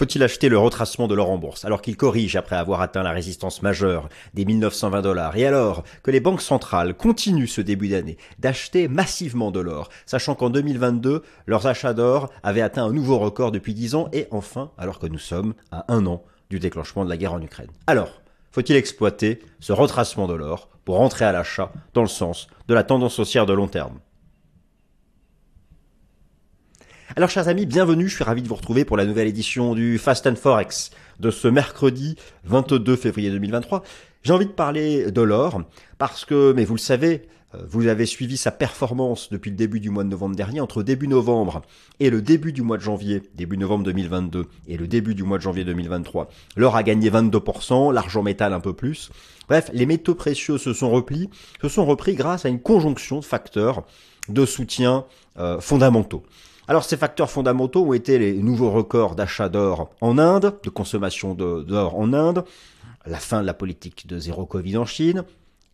Faut-il acheter le retracement de l'or en bourse alors qu'il corrige après avoir atteint la résistance majeure des 1920 dollars? Et alors que les banques centrales continuent ce début d'année d'acheter massivement de l'or, sachant qu'en 2022, leurs achats d'or avaient atteint un nouveau record depuis 10 ans et enfin, alors que nous sommes à un an du déclenchement de la guerre en Ukraine. Alors, faut-il exploiter ce retracement de l'or pour rentrer à l'achat dans le sens de la tendance haussière de long terme? Alors chers amis, bienvenue, je suis ravi de vous retrouver pour la nouvelle édition du Fast and Forex de ce mercredi 22 février 2023. J'ai envie de parler de l'or parce que, mais vous le savez, euh, vous avez suivi sa performance depuis le début du mois de novembre dernier. Entre début novembre et le début du mois de janvier, début novembre 2022 et le début du mois de janvier 2023, l'or a gagné 22%, l'argent métal un peu plus. Bref, les métaux précieux se sont replis, se sont repris grâce à une conjonction de facteurs de soutien euh, fondamentaux. Alors ces facteurs fondamentaux ont été les nouveaux records d'achat d'or en Inde, de consommation d'or en Inde, la fin de la politique de zéro Covid en Chine,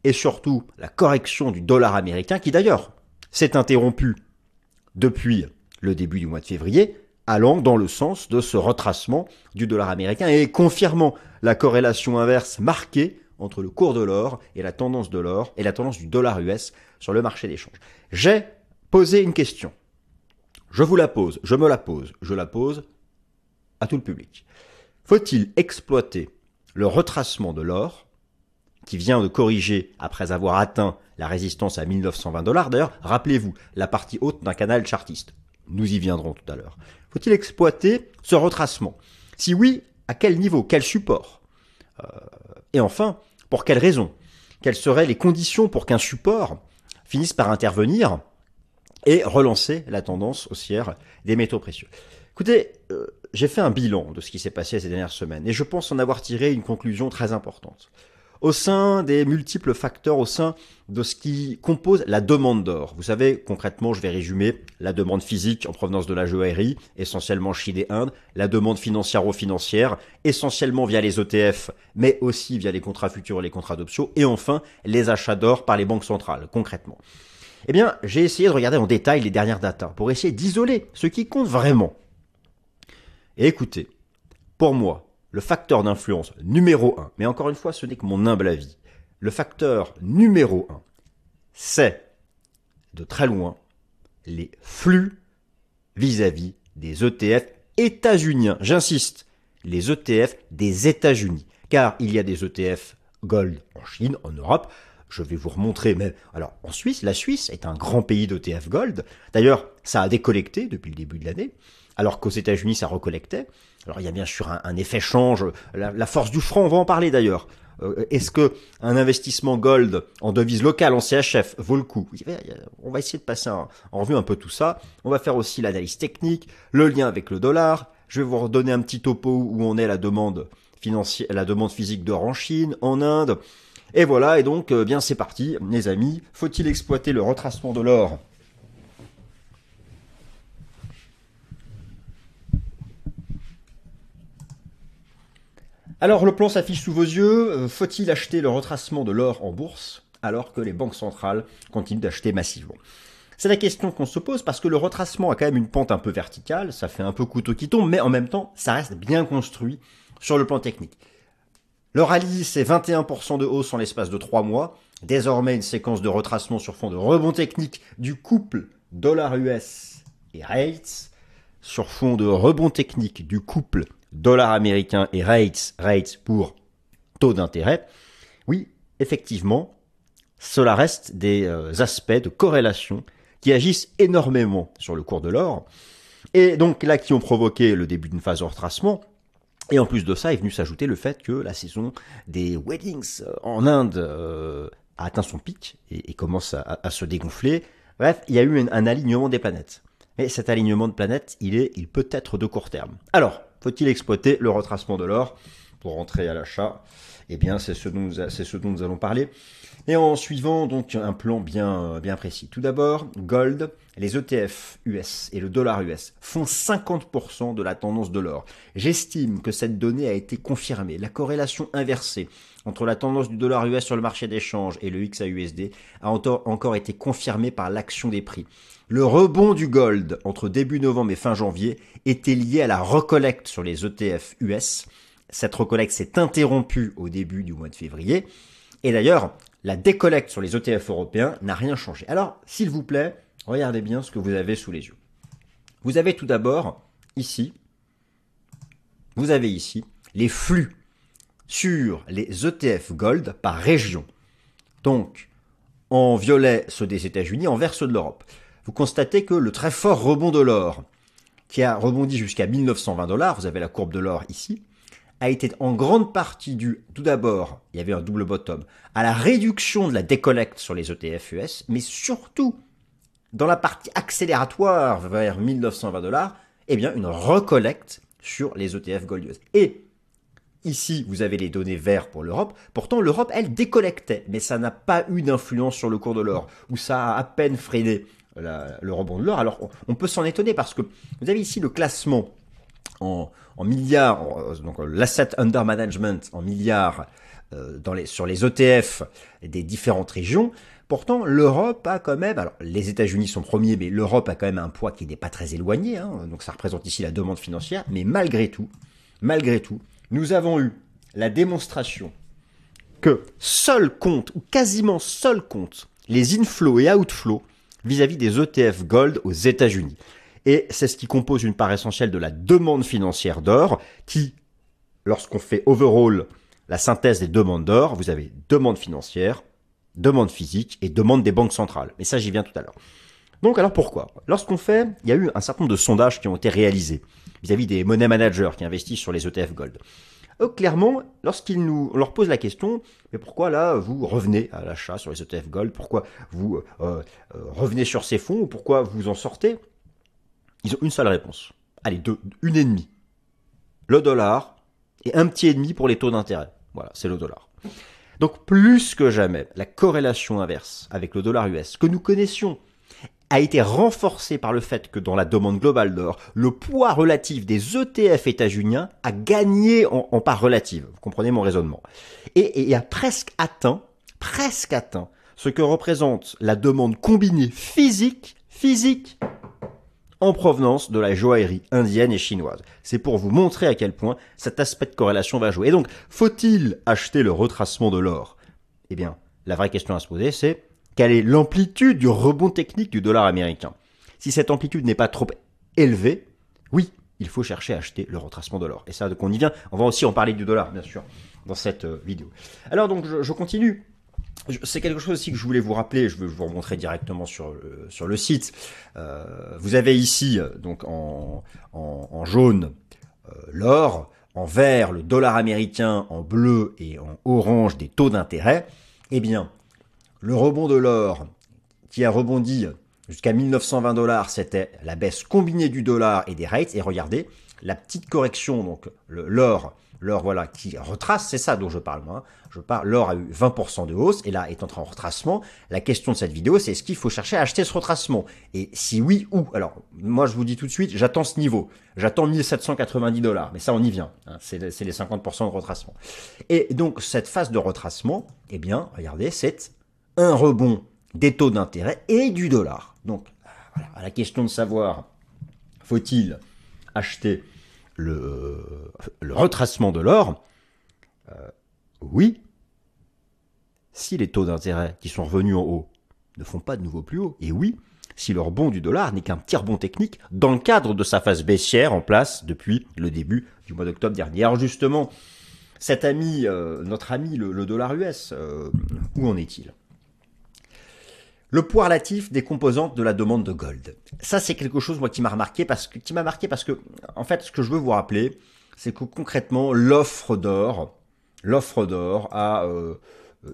et surtout la correction du dollar américain qui d'ailleurs s'est interrompue depuis le début du mois de février, allant dans le sens de ce retracement du dollar américain et confirmant la corrélation inverse marquée entre le cours de l'or et la tendance de l'or et la tendance du dollar US sur le marché d'échange. J'ai posé une question. Je vous la pose, je me la pose, je la pose à tout le public. Faut-il exploiter le retracement de l'or, qui vient de corriger après avoir atteint la résistance à 1920 dollars? D'ailleurs, rappelez-vous, la partie haute d'un canal chartiste. Nous y viendrons tout à l'heure. Faut-il exploiter ce retracement? Si oui, à quel niveau? Quel support? Euh, Et enfin, pour quelles raisons Quelles seraient les conditions pour qu'un support finisse par intervenir et relancer la tendance haussière des métaux précieux. Écoutez, euh, j'ai fait un bilan de ce qui s'est passé ces dernières semaines et je pense en avoir tiré une conclusion très importante. Au sein des multiples facteurs, au sein de ce qui compose la demande d'or. Vous savez, concrètement, je vais résumer la demande physique en provenance de la joaillerie, essentiellement Chine et Inde, la demande financière-financière, essentiellement via les ETF, mais aussi via les contrats futurs et les contrats d'options, et enfin les achats d'or par les banques centrales, concrètement. Eh bien, j'ai essayé de regarder en détail les dernières datas pour essayer d'isoler ce qui compte vraiment. Et écoutez, pour moi, le facteur d'influence numéro un, mais encore une fois, ce n'est que mon humble avis, le facteur numéro un, c'est de très loin les flux vis-à-vis des ETF états-uniens. J'insiste, les ETF des États-Unis. Car il y a des ETF gold en Chine, en Europe, je vais vous remontrer. Mais alors, en Suisse, la Suisse est un grand pays d'ETF Gold. D'ailleurs, ça a décollecté depuis le début de l'année, alors qu'aux États-Unis, ça recollectait. Alors, il y a bien sûr un, effet change. La, force du franc, on va en parler d'ailleurs. Euh, est-ce que un investissement gold en devise locale en CHF vaut le coup? On va essayer de passer en revue un peu tout ça. On va faire aussi l'analyse technique, le lien avec le dollar. Je vais vous redonner un petit topo où on est la demande financière, la demande physique d'or en Chine, en Inde. Et voilà, et donc, euh, bien c'est parti, mes amis. Faut-il exploiter le retracement de l'or? Alors le plan s'affiche sous vos yeux. Euh, faut-il acheter le retracement de l'or en bourse alors que les banques centrales continuent d'acheter massivement? C'est la question qu'on se pose parce que le retracement a quand même une pente un peu verticale, ça fait un peu couteau qui tombe, mais en même temps ça reste bien construit sur le plan technique. Le rallye, c'est 21% de hausse en l'espace de 3 mois. Désormais, une séquence de retracement sur fond de rebond technique du couple dollar-US et rates. Sur fond de rebond technique du couple dollar américain et rates, rates pour taux d'intérêt. Oui, effectivement, cela reste des euh, aspects de corrélation qui agissent énormément sur le cours de l'or. Et donc là, qui ont provoqué le début d'une phase de retracement, et en plus de ça, est venu s'ajouter le fait que la saison des weddings euh, en Inde euh, a atteint son pic et, commence à, se dégonfler. Bref, il y a eu un, alignement des planètes. Et cet alignement de planètes, il est, il peut être de court terme. Alors, faut-il exploiter le retracement de l'or pour rentrer à l'achat? Eh bien, c'est ce, ce dont nous allons parler. Et en suivant donc un plan bien, bien précis. Tout d'abord, Gold, les ETF US et le dollar US font 50% de la tendance de l'or. J'estime que cette donnée a été confirmée. La corrélation inversée entre la tendance du dollar US sur le marché d'échange et le XAUSD a encore été confirmée par l'action des prix. Le rebond du gold entre début novembre et fin janvier était lié à la recollecte sur les ETF US. Cette recollecte s'est interrompue au début du mois de février. Et d'ailleurs, la décollecte sur les ETF européens n'a rien changé. Alors, s'il vous plaît, regardez bien ce que vous avez sous les yeux. Vous avez tout d'abord ici, vous avez ici les flux sur les ETF Gold par région. Donc, en violet ceux des États-Unis, en vert ceux de l'Europe. Vous constatez que le très fort rebond de l'or, qui a rebondi jusqu'à 1920 dollars, vous avez la courbe de l'or ici, a été en grande partie dû, tout d'abord, il y avait un double bottom, à la réduction de la décollecte sur les ETF US, mais surtout, dans la partie accélératoire vers 1920 dollars, eh bien, une recollecte sur les ETF Gold. Et Ici, vous avez les données vertes pour l'Europe. Pourtant, l'Europe, elle décollectait, mais ça n'a pas eu d'influence sur le cours de l'or, ou ça a à peine freiné le rebond de l'or. Alors, on, peut s'en étonner parce que vous avez ici le classement en, milliards, donc l'asset under management en milliards euh, dans les, sur les ETF des différentes régions. Pourtant, l'Europe a quand même, alors les États-Unis sont premiers, mais l'Europe a quand même un poids qui n'est pas très éloigné, hein. donc ça représente ici la demande financière, mais malgré tout, malgré tout, nous avons eu la démonstration que seul compte, ou quasiment seul compte, les inflows et outflows vis-à-vis des ETF Gold aux États-Unis. Et c'est ce qui compose une part essentielle de la demande financière d'or, qui, lorsqu'on fait overall la synthèse des demandes d'or, vous avez demande financière, demande physique et demande des banques centrales. Mais ça, j'y viens tout à l'heure. Donc alors pourquoi? Lorsqu'on fait, il y a eu un certain nombre de sondages qui ont été réalisés vis-à-vis des money managers qui investissent sur les ETF Gold. Eux, clairement, lorsqu'ils nous, leur pose la question, mais pourquoi là vous revenez à l'achat sur les ETF Gold? Pourquoi vous euh, euh, revenez sur ces fonds? Ou pourquoi vous en sortez? Ils ont une seule réponse. Allez, deux, une et demie. Le dollar et un petit et demi pour les taux d'intérêt. Voilà, c'est le dollar. Donc plus que jamais, la corrélation inverse avec le dollar US que nous connaissions a été renforcé par le fait que dans la demande globale d'or, le poids relatif des ETF états-uniens a gagné en, part relative. Vous comprenez mon raisonnement. Et, et a presque atteint, presque atteint, ce que représente la demande combinée physique, physique, en provenance de la joaillerie indienne et chinoise. C'est pour vous montrer à quel point cet aspect de corrélation va jouer. Et donc, faut-il acheter le retracement de l'or? Eh bien, la vraie question à se poser, c'est quelle est l'amplitude du rebond technique du dollar américain? Si cette amplitude n'est pas trop élevée, oui, il faut chercher à acheter le retracement de l'or. Et ça, qu'on y vient, on va aussi en parler du dollar, bien sûr, dans cette euh, vidéo. Alors donc, je, continue. C'est quelque chose aussi que je voulais vous rappeler, je vais vous remontrer directement sur, le, sur le site. Euh, vous avez ici, donc en, jaune, euh, l'or, en vert, le dollar américain, en bleu et en orange, des taux d'intérêt. Eh bien, le rebond de l'or, qui a rebondi jusqu'à 1920 dollars, c'était la baisse combinée du dollar et des rates. Et regardez, la petite correction, donc l'or, l'or voilà, qui retrace, c'est ça dont je parle moi. Je parle, l'or a eu 20% de hausse et là est en train en retracement. La question de cette vidéo, c'est est-ce qu'il faut chercher à acheter ce retracement? Et si oui, où? Alors, moi je vous dis tout de suite, j'attends ce niveau. J'attends 1790 dollars, mais ça on y vient. Hein. c'est les 50% de retracement. Et donc cette phase de retracement, eh bien, regardez, c'est un rebond des taux d'intérêt et du dollar. Donc, à la question de savoir, faut-il acheter le, retracement de l'or euh, Oui, si les taux d'intérêt qui sont revenus en haut ne font pas de nouveau plus haut, et oui, si le rebond du dollar n'est qu'un petit rebond technique dans le cadre de sa phase baissière en place depuis le début du mois d'octobre dernier. Alors justement, cet ami, euh, notre ami le, dollar US, euh, où en est-il? Le poids relatif des composantes de la demande de gold. Ça, c'est quelque chose, moi, qui m'a remarqué parce que, qui m'a marqué parce que, en fait, ce que je veux vous rappeler, c'est que concrètement, l'offre d'or, l'offre d'or a euh,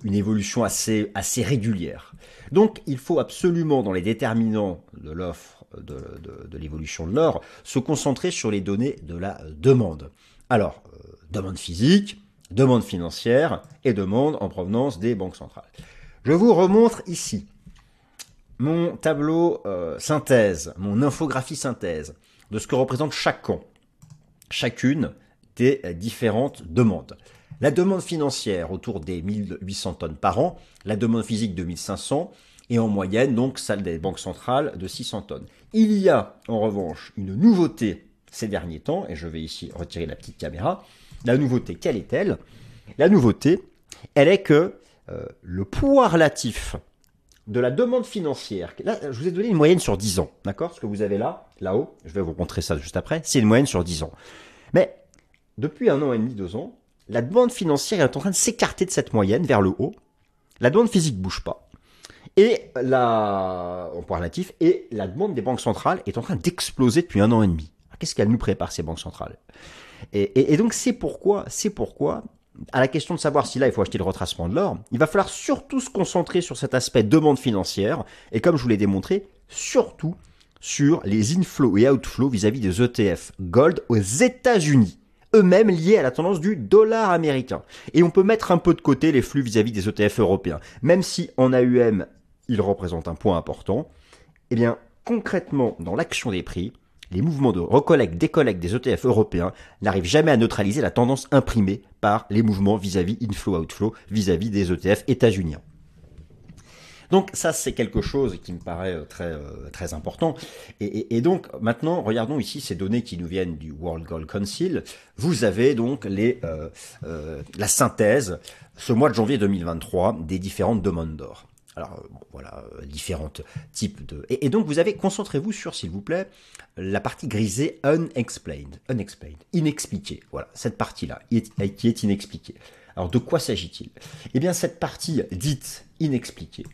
une évolution assez, assez régulière. Donc, il faut absolument, dans les déterminants de l'offre, de, l'évolution de l'or, se concentrer sur les données de la demande. Alors, euh, demande physique, demande financière et demande en provenance des banques centrales. Je vous remontre ici mon tableau euh, synthèse, mon infographie synthèse de ce que représente chaque camp, chacune des différentes demandes. La demande financière autour des 1800 tonnes par an, la demande physique de 1500 et en moyenne donc celle des banques centrales de 600 tonnes. Il y a en revanche une nouveauté ces derniers temps, et je vais ici retirer la petite caméra. La nouveauté, quelle est-elle? La nouveauté, elle est que euh, le poids relatif de la demande financière, là je vous ai donné une moyenne sur 10 ans, d'accord? Ce que vous avez là, là-haut, je vais vous montrer ça juste après, c'est une moyenne sur 10 ans. Mais depuis un an et demi, deux ans, la demande financière est en train de s'écarter de cette moyenne vers le haut. La demande physique bouge pas. Et la, en relatif, et la demande des banques centrales est en train d'exploser depuis un an et demi. Qu'est-ce qu'elles nous préparent ces banques centrales? Et, et, donc c'est pourquoi, c'est pourquoi, à la question de savoir si là il faut acheter le retracement de l'or, il va falloir surtout se concentrer sur cet aspect demande financière et comme je vous l'ai démontré, surtout sur les inflows et outflows vis-à-vis des ETF gold aux États-Unis eux-mêmes liés à la tendance du dollar américain. Et on peut mettre un peu de côté les flux vis-à-vis des ETF européens. Même si en AUM, ils représentent un point important, eh bien, concrètement, dans l'action des prix, les mouvements de recollecte, décollecte des ETF européens n'arrivent jamais à neutraliser la tendance imprimée par les mouvements vis-à-vis inflow-outflow vis-à-vis des ETF états-uniens. Donc ça, c'est quelque chose qui me paraît euh, très euh, très important. Et, donc maintenant, regardons ici ces données qui nous viennent du World Gold Council. Vous avez donc euh, la synthèse ce mois de janvier 2023 des différentes demandes d'or. Alors voilà, différents types de... Et, donc vous avez, concentrez-vous sur, s'il vous plaît, la partie grisée unexplained, unexplained, inexpliquée. Voilà, cette partie-là, qui est inexpliquée. Alors de quoi s'agit-il? Eh bien cette partie dite inexpliquée,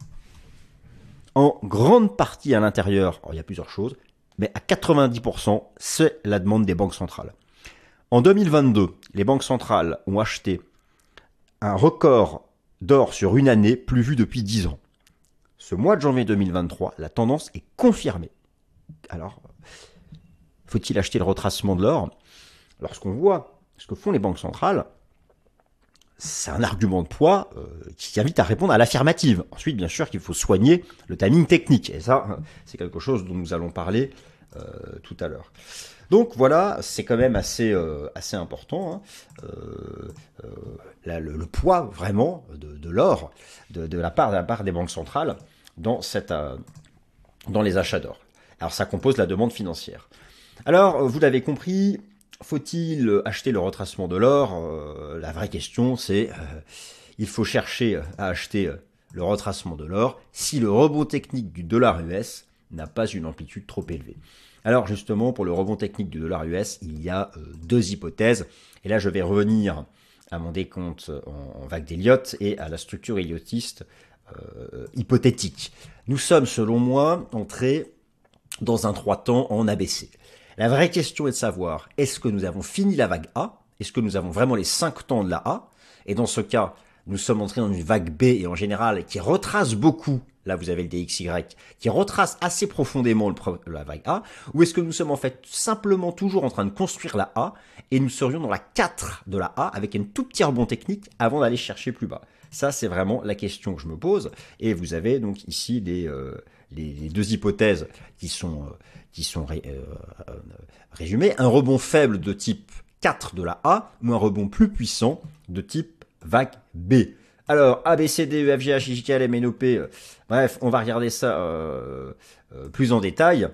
en grande partie à l'intérieur, il y a plusieurs choses, mais à 90%, c'est la demande des banques centrales. En 2022, les banques centrales ont acheté un record d'or sur une année plus vu depuis 10 ans. Ce mois de janvier 2023, la tendance est confirmée. Alors, faut-il acheter le retracement de l'or? Lorsqu'on voit ce que font les banques centrales, c'est un argument de poids euh, qui invite à répondre à l'affirmative. Ensuite, bien sûr, qu'il faut soigner le timing technique. Et ça, c'est quelque chose dont nous allons parler euh, tout à l'heure. Donc voilà, c'est quand même assez euh, assez important. Hein. le, poids vraiment de, l'or de, la part de la part des banques centrales dans dans les achats d'or. Alors ça compose la demande financière. Alors vous l'avez compris, faut-il acheter le retracement de l'or? Euh, La vraie question, c'est euh, il faut chercher à acheter euh, le retracement de l'or si le rebond technique du dollar US n'a pas une amplitude trop élevée. Alors justement, pour le rebond technique du dollar US, il y a deux hypothèses. Et là, je vais revenir à mon décompte en, vague d'Elliott et à la structure Elliotiste hypothétique. Nous sommes, selon moi, entrés dans un trois temps en ABC. La vraie question est de savoir, est-ce que nous avons fini la vague A? Est-ce que nous avons vraiment les 5 temps de la A? Et dans ce cas, nous sommes entrés dans une vague B et en général qui retrace beaucoup, là vous avez le DXY, qui retrace assez profondément la vague A, ou est-ce que nous sommes en fait simplement toujours en train de construire la A et nous serions dans la 4 de la A avec un tout petit rebond technique avant d'aller chercher plus bas? Ça c'est vraiment la question que je me pose. Et vous avez donc ici les, euh, les, deux hypothèses qui sont... Euh, euh, résumés, un rebond faible de type 4 de la A ou un rebond plus puissant de type vague B. Alors, A, B, C, D, euh, bref, on va regarder ça plus en détail,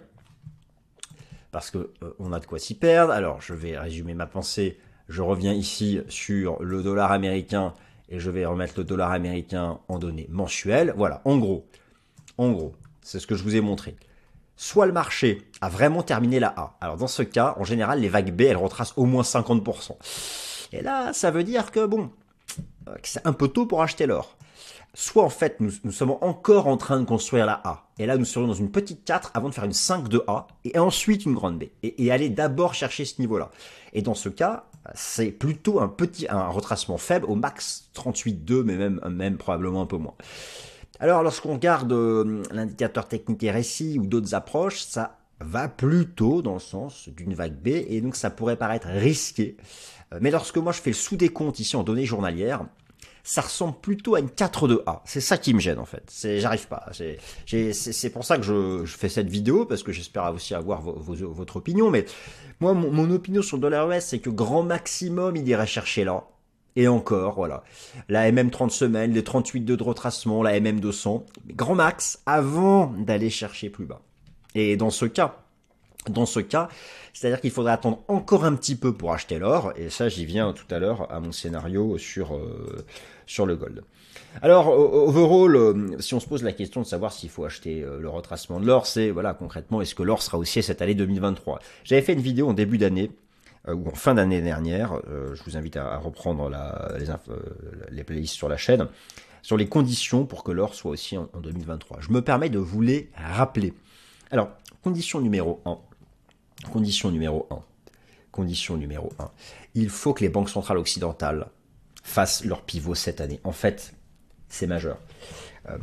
parce que on a de quoi s'y perdre. Alors, je vais résumer ma pensée. Je reviens ici sur le dollar américain et je vais remettre le dollar américain en données mensuelles. Voilà, en gros, en gros, c'est ce que je vous ai montré soit le marché a vraiment terminé la A. Alors dans ce cas, en général, les vagues B, elles retracent au moins 50%. Et là, ça veut dire que bon, euh, c'est un peu tôt pour acheter l'or. Soit en fait, nous, sommes encore en train de construire la A. Et là, nous serions dans une petite 4 avant de faire une 5 de A et ensuite une grande B. Et, aller d'abord chercher ce niveau-là. Et dans ce cas, c'est plutôt un petit, un retracement faible, au max 38,2, mais même, même probablement un peu moins. Alors lorsqu'on regarde euh, l'indicateur technique RSI ou d'autres approches, ça va plutôt dans le sens d'une vague B et donc ça pourrait paraître risqué. Euh, mais lorsque moi je fais le sous-décompte ici en données journalières, ça ressemble plutôt à une 4-2A. C'est ça qui me gêne en fait. J'arrive pas. C'est, pour ça que je, fais cette vidéo parce que j'espère aussi avoir votre opinion. Mais moi, mon, opinion sur le dollar US, c'est que grand maximum, il irait chercher là. Et encore, voilà. La MM 30 semaines, les 38 de retracement, la MM 200. Grand max avant d'aller chercher plus bas. Et dans ce cas, dans ce cas, c'est-à-dire qu'il faudrait attendre encore un petit peu pour acheter l'or, et ça j'y viens tout à l'heure à mon scénario sur, euh, sur le gold. Alors, overall, euh, si on se pose la question de savoir s'il faut acheter euh, le retracement de l'or, c'est, voilà, concrètement, est-ce que l'or sera haussier cette année 2023 J'avais fait une vidéo en début d'année, ou en fin d'année dernière, je vous invite à, reprendre la, les, playlists sur la chaîne, sur les conditions pour que l'or soit haussier en, en 2023. Je me permets de vous les rappeler. Alors, condition numéro 1, Condition numéro 1. Condition numéro 1. Il faut que les banques centrales occidentales fassent leur pivot cette année. En fait, c'est majeur. Euh,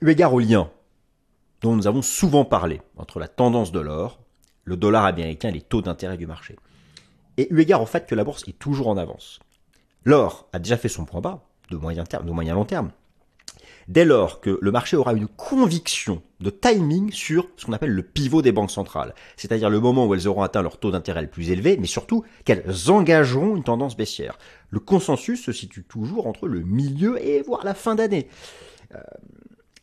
eu égard au lien dont nous avons souvent parlé entre la tendance de l'or, le dollar américain et les taux d'intérêt du marché. Et eu égard au fait que la bourse est toujours en avance. L'or a déjà fait son point bas, de moyen terme, de moyen long terme dès lors que le marché aura une conviction de timing sur ce qu'on appelle le pivot des banques centrales, c'est-à-dire le moment où elles auront atteint leur taux d'intérêt le plus élevé, mais surtout qu'elles engageront une tendance baissière. Le consensus se situe toujours entre le milieu et voire la fin d'année. Euh,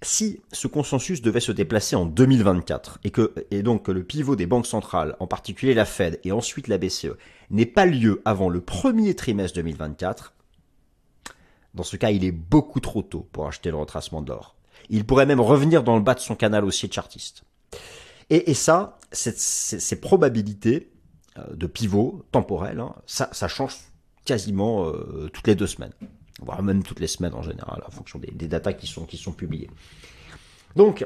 si ce consensus devait se déplacer en 2024 et que et donc que le pivot des banques centrales, en particulier la Fed et ensuite la BCE, n'ait pas lieu avant le premier trimestre 2024, dans ce cas, il est beaucoup trop tôt pour acheter le retracement de l'or. Il pourrait même revenir dans le bas de son canal haussier chartiste. Et, ça, ces probabilités euh, de pivot temporel, hein, ça, change quasiment euh, toutes les deux semaines, voire même toutes les semaines en général, en fonction des, datas qui sont, qui sont publiées. Donc,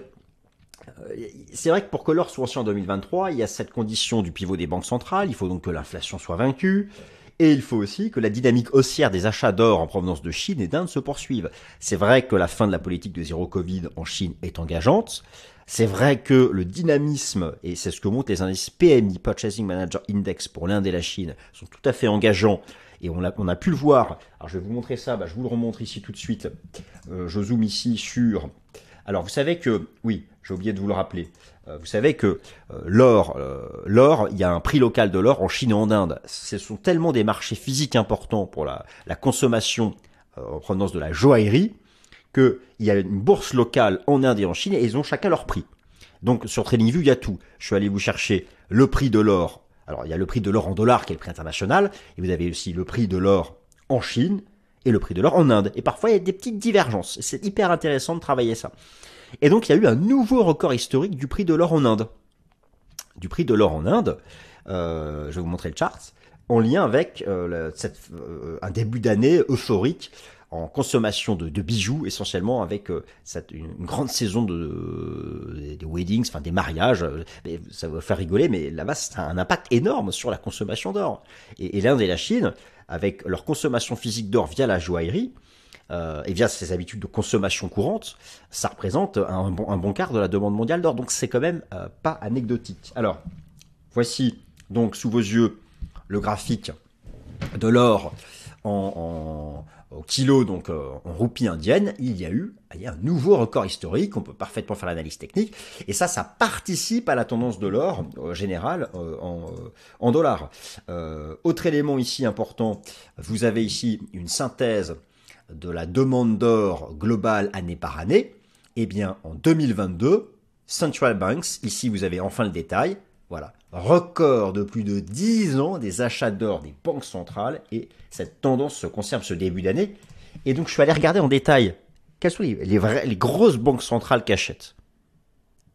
euh, c'est vrai que pour que l'or soit en 2023, il y a cette condition du pivot des banques centrales, il faut donc que l'inflation soit vaincue, et il faut aussi que la dynamique haussière des achats d'or en provenance de Chine et d'Inde se poursuive. C'est vrai que la fin de la politique de zéro Covid en Chine est engageante. C'est vrai que le dynamisme, et c'est ce que montrent les indices PMI, Purchasing Manager Index pour l'Inde et la Chine, sont tout à fait engageants. Et on a, pu le voir. Alors je vais vous montrer ça, bah, je vous le remontre ici tout de suite. Euh, je zoome ici sur... Alors vous savez que, oui, j'ai oublié de vous le rappeler. Euh, vous savez que euh, l'or, euh, l'or, il y a un prix local de l'or en Chine et en Inde. Ce sont tellement des marchés physiques importants pour la, la consommation en provenance de la joaillerie qu'il y a une bourse locale en Inde et en Chine et ils ont chacun leur prix. Donc sur TradingView, il y a tout. Je suis allé vous chercher le prix de l'or. Alors il y a le prix de l'or en dollars qui est le prix international et vous avez aussi le prix de l'or en Chine et le prix de l'or en Inde. Et parfois il y a des petites divergences. C'est hyper intéressant de travailler ça. Et donc il y a eu un nouveau record historique du prix de l'or en Inde. Du prix de l'or en Inde, euh, je vais vous montrer le chart, en lien avec euh, euh, un début d'année euphorique en consommation de, bijoux, essentiellement avec une, grande saison de, des weddings, enfin des mariages. ça va faire rigoler, mais là-bas, ça un impact énorme sur la consommation d'or. Et l'Inde et la Chine, avec leur consommation physique d'or via la joaillerie, euh, et via ses habitudes de consommation courante, ça représente un bon, un bon quart de la demande mondiale d'or. Donc c'est quand même euh, pas anecdotique. Alors, voici donc sous vos yeux le graphique de l'or en, en, kilo, donc euh, en roupie indienne. Il y a eu il y a un nouveau record historique. On peut parfaitement faire l'analyse technique. Et ça, ça participe à la tendance de l'or général en, en dollars. autre élément ici important, vous avez ici une synthèse de la demande d'or globale année par année, eh bien en 2022, Central Banks, ici vous avez enfin le détail, voilà, record de plus de 10 ans des achats d'or des banques centrales et cette tendance se conserve ce début d'année. Et donc je suis allé regarder en détail quelles sont les, les grosses banques centrales qui achètent.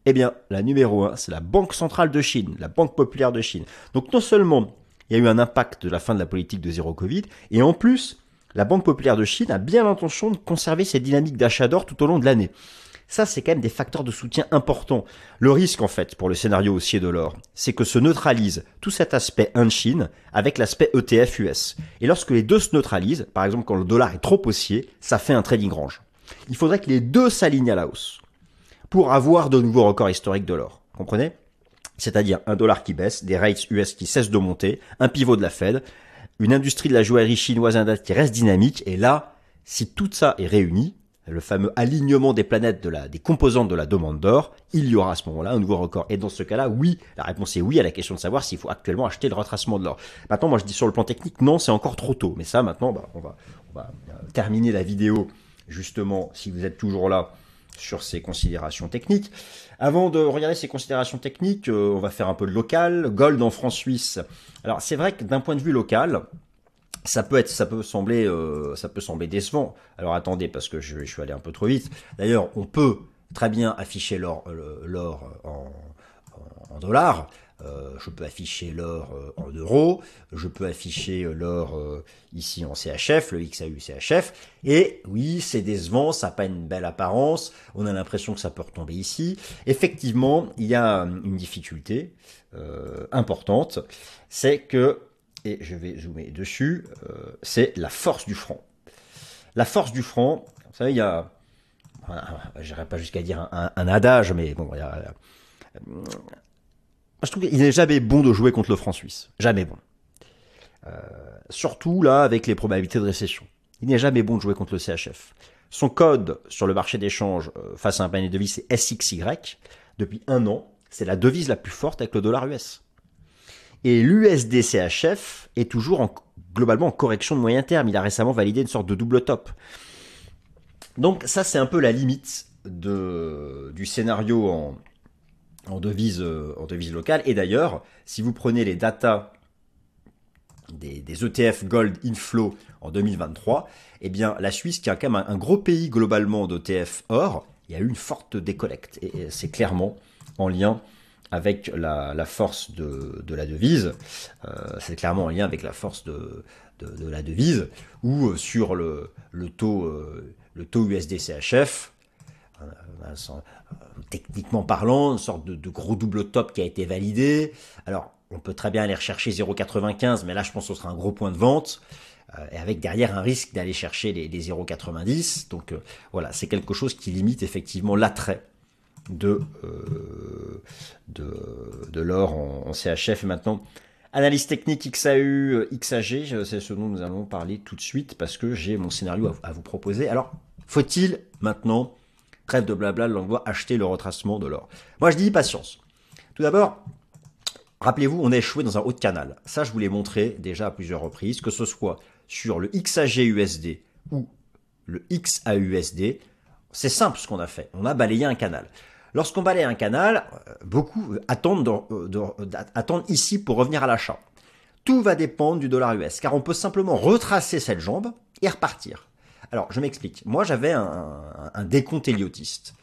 Eh bien, la numéro 1, c'est la Banque centrale de Chine, la Banque populaire de Chine. Donc non seulement il y a eu un impact de la fin de la politique de zéro Covid, et en plus, la Banque populaire de Chine a bien l'intention de conserver cette dynamique d'achat d'or tout au long de l'année. Ça, c'est quand même des facteurs de soutien importants. Le risque, en fait, pour le scénario haussier de l'or, c'est que se neutralise tout cet aspect un-Chine avec l'aspect ETF US. Et lorsque les deux se neutralisent, par exemple quand le dollar est trop haussier, ça fait un trading range. Il faudrait que les deux s'alignent à la hausse pour avoir de nouveaux records historiques de l'or. Comprenez? C'est-à-dire un dollar qui baisse, des rates US qui cessent de monter, un pivot de la Fed, une industrie de la joaillerie chinoise indate qui reste dynamique, et là, si tout ça est réuni, le fameux alignement des planètes de la, des composantes de la demande d'or, il y aura à ce moment-là un nouveau record. Et dans ce cas-là, oui, la réponse est oui à la question de savoir s'il faut actuellement acheter le retracement de l'or. Maintenant, moi je dis sur le plan technique, non, c'est encore trop tôt. Mais ça, maintenant, bah, on, va, on va euh, terminer la vidéo, justement, si vous êtes toujours là, sur ces considérations techniques. Avant de regarder ces considérations techniques, euh, on va faire un peu de local. Gold en France-Suisse. Alors c'est vrai que d'un point de vue local, ça peut être, ça peut sembler, euh, ça peut sembler décevant. Alors attendez, parce que je, suis allé un peu trop vite. D'ailleurs, on peut très bien afficher l'or, euh, en, dollars. Euh, je peux afficher l'or en euros, je peux afficher l'or ici en CHF, le XAU CHF, et oui, c'est décevant, ça n'a pas une belle apparence, on a l'impression que ça peut retomber ici. Effectivement, il y a une difficulté importante, c'est que et je vais zoomer dessus, euh, c'est la force du franc. La force du franc, vous savez, il y a, j'irai pas jusqu'à dire un, adage, mais bon, il y a, je trouve qu'il n'est jamais bon de jouer contre le franc suisse. Jamais bon. Euh, surtout là, avec les probabilités de récession. Il n'est jamais bon de jouer contre le CHF. Son code sur le marché d'échange euh, face à un panier de devises, c'est SXY. Depuis un an, c'est la devise la plus forte avec le dollar US. Et l'USDCHF est toujours en, globalement en correction de moyen terme. Il a récemment validé une sorte de double top. Donc ça, c'est un peu la limite de, du scénario en, en, devise, en devise locale. Et d'ailleurs, si vous prenez les datas des, ETF Gold Inflow en 2023, eh bien la Suisse, qui a quand même un, gros pays globalement d'ETF or, il y a eu une forte décollecte. Et, c'est clairement en lien avec la, force de, la devise, euh, c'est clairement en lien avec la force de, la devise, ou euh, sur le, taux, euh, le taux USD-CHF, techniquement parlant, une sorte de, gros double top qui a été validé. Alors, on peut très bien aller rechercher 0,95, mais là, je pense que ce sera un gros point de vente et avec derrière un risque d'aller chercher les, les 0,90. Donc voilà, c'est quelque chose qui limite effectivement l'attrait de, euh, de, de l'or en, CHF. Et maintenant, analyse technique XAU, XAG, c'est ce dont nous allons parler tout de suite parce que j'ai mon scénario à, vous proposer. Alors, faut-il maintenant, de blabla, acheter le retracement de l'or Moi, je dis patience. Tout d'abord, rappelez-vous, on a échoué dans un haut de canal. Ça, je vous l'ai montré déjà à plusieurs reprises, que ce soit sur le XAG USD ou le XAUSD. C'est simple ce qu'on a fait. On a balayé un canal. Lorsqu'on balaye un canal, euh, beaucoup attendent, attendent ici pour revenir à l'achat. Tout va dépendre du dollar US, car on peut simplement retracer cette jambe et repartir. Alors, je m'explique. Moi, j'avais un, décompte héliotiste,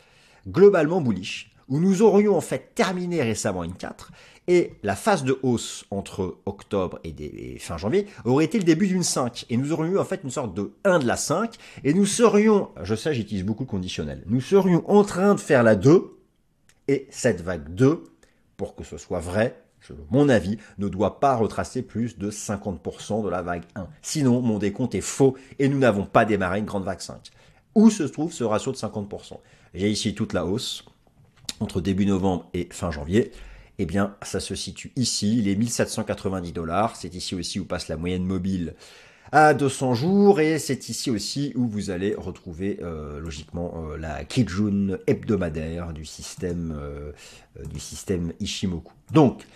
globalement bullish, où nous aurions en fait terminé récemment une 4, et la phase de hausse entre octobre et, fin janvier aurait été le début d'une 5. Et nous aurions eu en fait une sorte de 1 de la 5, et nous serions, je sais j'utilise beaucoup le conditionnel, nous serions en train de faire la 2, et cette vague 2, pour que ce soit vrai, mon avis, ne doit pas retracer plus de 50% de la vague 1. Sinon, mon décompte est faux et nous n'avons pas démarré une grande vague 5. Où se trouve ce ratio de 50% J'ai ici toute la hausse entre début novembre et fin janvier. Eh bien, ça se situe ici, les 1790 dollars. C'est ici aussi où passe la moyenne mobile à 200 jours et c'est ici aussi où vous allez retrouver euh, logiquement euh, la Kijun hebdomadaire du système euh, du système Ishimoku. Donc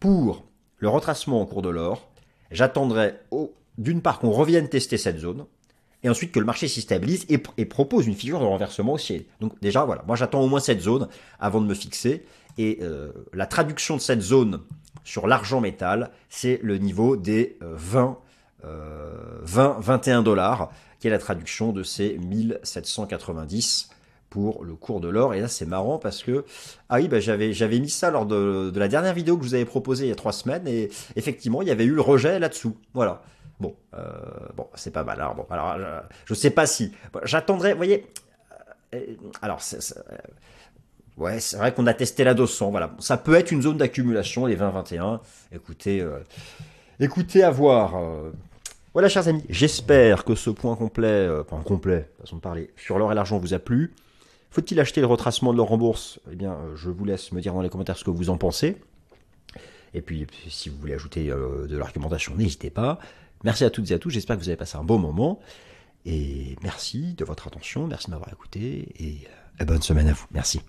pour le retracement en cours de l'or, j'attendrai d'une part qu'on revienne tester cette zone et ensuite que le marché s'y stabilise et, et, propose une figure de renversement aussi. Donc déjà voilà, moi j'attends au moins cette zone avant de me fixer et la traduction de cette zone sur l'argent métal, c'est le niveau des 20 20, euh, 21 dollars, qui est la traduction de ces 1790 pour le cours de l'or. Et là, c'est marrant parce que, ah oui, bah, j'avais, j'avais mis ça lors de, la dernière vidéo que je vous avais proposée il y a trois semaines, et effectivement, il y avait eu le rejet là-dessous. Voilà. Bon, euh, bon, c'est pas mal. Alors, bon, alors, je, sais pas si. J'attendrai, vous voyez. Euh, alors, ouais, c'est vrai qu'on a testé la 200. Voilà, ça peut être une zone d'accumulation, les 20-21. Écoutez, écoutez, à voir. Voilà, chers amis, j'espère que ce point complet, euh, enfin complet, façon de parler, sur l'or et l'argent vous a plu. Faut-il acheter le retracement de l'or en bourse Eh bien, je vous laisse me dire dans les commentaires ce que vous en pensez. Et puis, si vous voulez ajouter de l'argumentation, n'hésitez pas. Merci à toutes et à tous, j'espère que vous avez passé un bon moment. Et merci de votre attention, merci de m'avoir écouté, et bonne semaine à vous. Merci.